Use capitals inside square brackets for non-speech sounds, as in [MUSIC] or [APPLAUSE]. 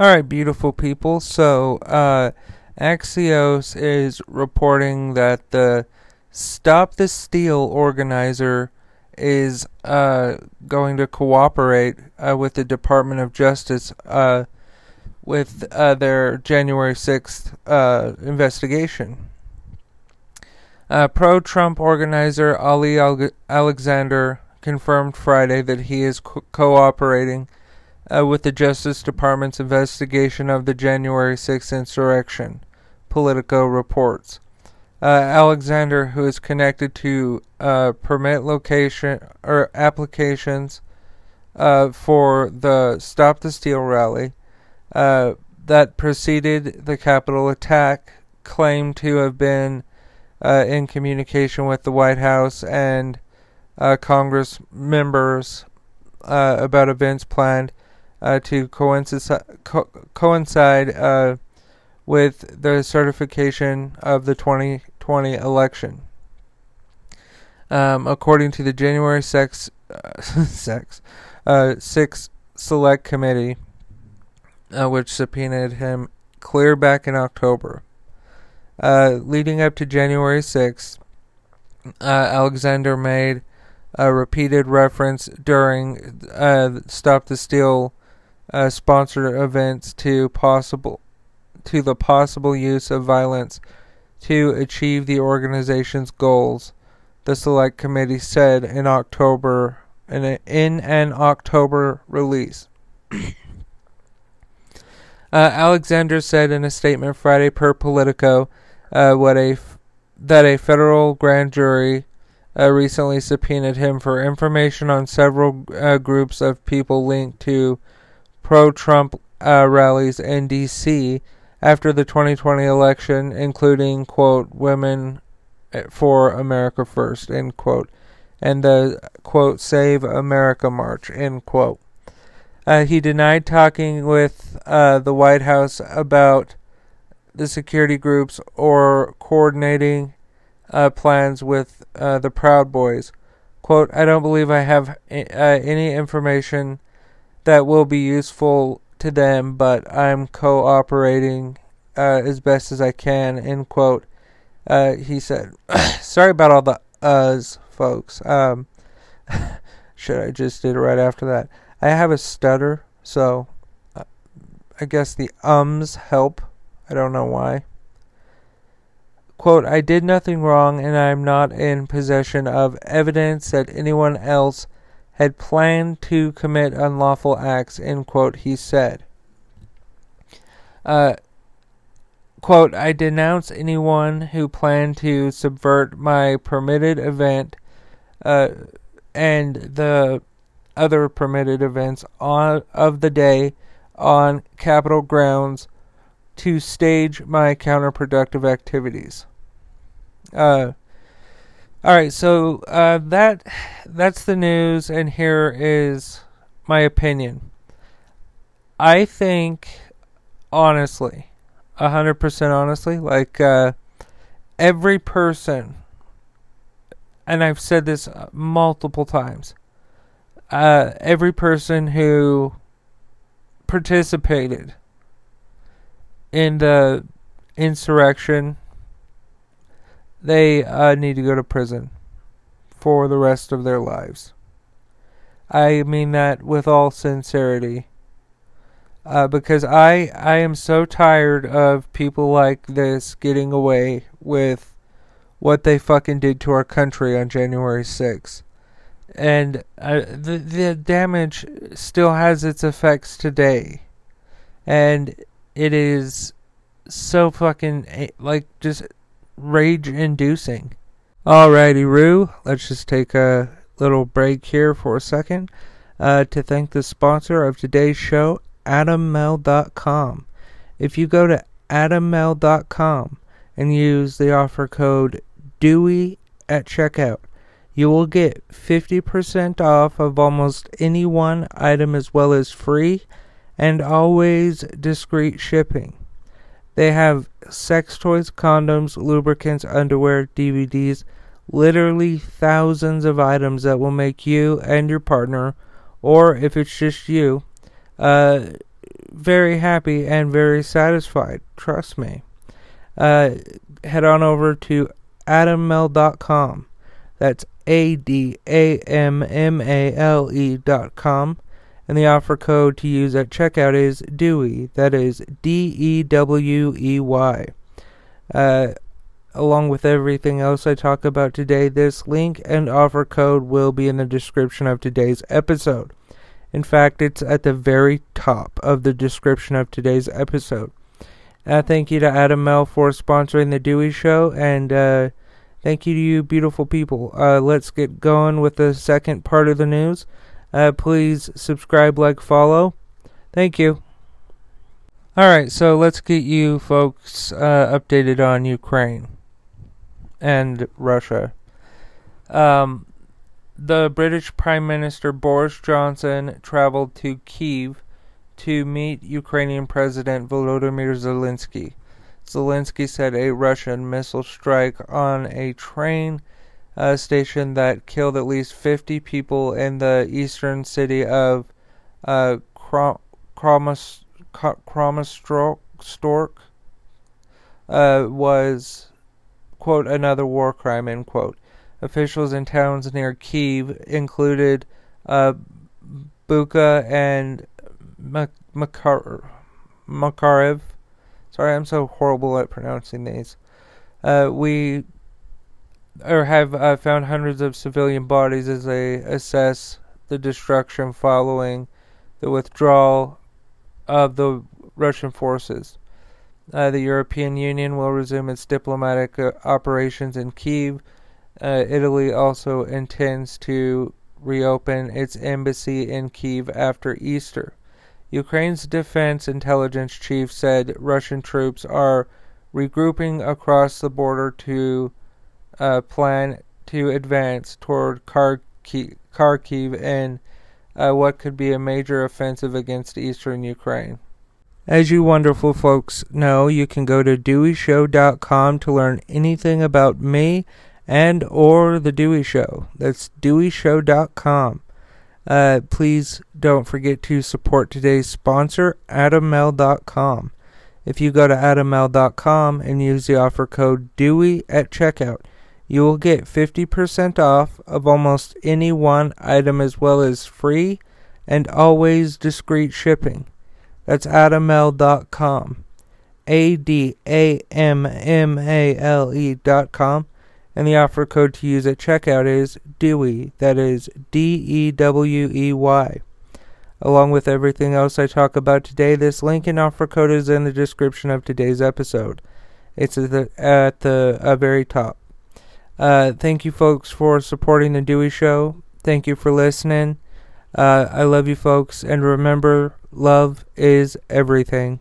All right, beautiful people. So, uh, Axios is reporting that the Stop the Steal organizer is uh, going to cooperate uh, with the Department of Justice uh, with uh, their January 6th uh, investigation. Uh, Pro Trump organizer Ali Alexander confirmed Friday that he is co- cooperating uh, with the Justice Department's investigation of the January 6th insurrection, Politico reports. Uh, Alexander, who is connected to uh, permit location or applications uh, for the Stop the Steal rally uh, that preceded the Capitol attack, claimed to have been uh, in communication with the White House and Congress members about events planned uh, to coincide, co- coincide uh, with the certification of the 2020 election. Um, according to the January 6, uh, [LAUGHS] 6, uh, 6 Select Committee, uh, which subpoenaed him clear back in October. Uh, leading up to January 6th, Alexander made a repeated reference during Stop the Steal uh, sponsored events to possible to the possible use of violence to achieve the organization's goals. The select committee said in October in, a, in an October release. [COUGHS] uh, Alexander said in a statement Friday per Politico uh, what a f- that a federal grand jury uh, recently subpoenaed him for information on several uh, groups of people linked to pro Trump uh, rallies in D.C. after the 2020 election, including, quote, Women for America First, end quote, and the, quote, Save America March, end quote. Uh, he denied talking with uh, the White House about the security groups or coordinating uh, plans with uh, the Proud Boys. Quote, I don't believe I have uh, any information that will be useful to them, but I'm cooperating uh, as best as I can. End quote. Uh, he said, [COUGHS] "Sorry about all the uhs, folks. Um, [LAUGHS] Shit, I just did it right after that. I have a stutter, so uh, I guess the ums help. I don't know why. Quote, I did nothing wrong and I am not in possession of evidence that anyone else had planned to commit unlawful acts, end quote, he said. Uh, quote, I denounce anyone who planned to subvert my permitted event uh, and the other permitted events on of the day on Capitol grounds to stage my counterproductive activities. Uh, all right, so uh, that that's the news, and here is my opinion. I think, honestly, hundred percent honestly, like uh, every person, and I've said this uh, multiple times. Uh, every person who participated in the insurrection, they uh, need to go to prison for the rest of their lives. I mean that with all sincerity uh, because I I am so tired of people like this getting away with what they fucking did to our country on January 6th. And uh, the the damage still has its effects today. And it is so fucking eh, like just rage inducing. Alrighty, Roo, let's just take a little break here for a second uh, to thank the sponsor of today's show, adammale.com. If you go to adammale.com and use the offer code DEWEY at checkout, you will get 50% off of almost any one item as well as free and always discreet shipping. They have sex toys, condoms, lubricants, underwear, DVDs, literally thousands of items that will make you and your partner, or if it's just you, uh, very happy and very satisfied. Trust me. Uh, head on over to adammale.com. That's A D A M M A L E.com. And the offer code to use at checkout is DEWEY. That is D E W E Y. Uh, along with everything else I talk about today, this link and offer code will be in the description of today's episode. In fact, it's at the very top of the description of today's episode. Uh, thank you to Adam Male for sponsoring the Dewey Show, and uh, thank you to you, beautiful people. Uh, let's get going with the second part of the news. Uh, please subscribe, like, follow. Thank you. Alright, so let's get you folks uh, updated on Ukraine and Russia. Um, the British Prime Minister Boris Johnson traveled to Kiev to meet Ukrainian President Volodymyr Zelensky. Zelensky said a Russian missile strike on a train uh, station that killed at least 50 people in the eastern city of uh, Kramatorsk uh, was, quote, another war crime, end quote. Officials in towns near Kiev included uh, Bucha and Makar- Makarev. Sorry, I'm so horrible at pronouncing these. Uh, we or have uh, found hundreds of civilian bodies as they assess the destruction following the withdrawal of the Russian forces. Uh, the European Union will resume its diplomatic uh, operations in Kiev uh, Italy also intends to reopen its embassy in Kiev after Easter. Ukraine's defense intelligence chief said Russian troops are regrouping across the border to uh, plan to advance toward Kharkiv, and uh, what could be a major offensive against eastern Ukraine. As you wonderful folks know, you can go to deweyshow.com to learn anything about me and or the Dewey Show. That's deweyshow.com. Uh, please don't forget to support today's sponsor, adammale.com. If you go to adammale.com and use the offer code DEWEY at checkout, You will get 50% off of almost any one item as well as free and always discreet shipping. That's adammale.com. A D A M M A L E.com. And the offer code to use at checkout is DEWEY. That is D E W E Y. Along with everything else I talk about today, this link and offer code is in the description of today's episode. It's at the, at the uh, very top. Uh, thank you, folks, for supporting the Dewey Show. Thank you for listening. Uh, I love you, folks, and remember, love is everything.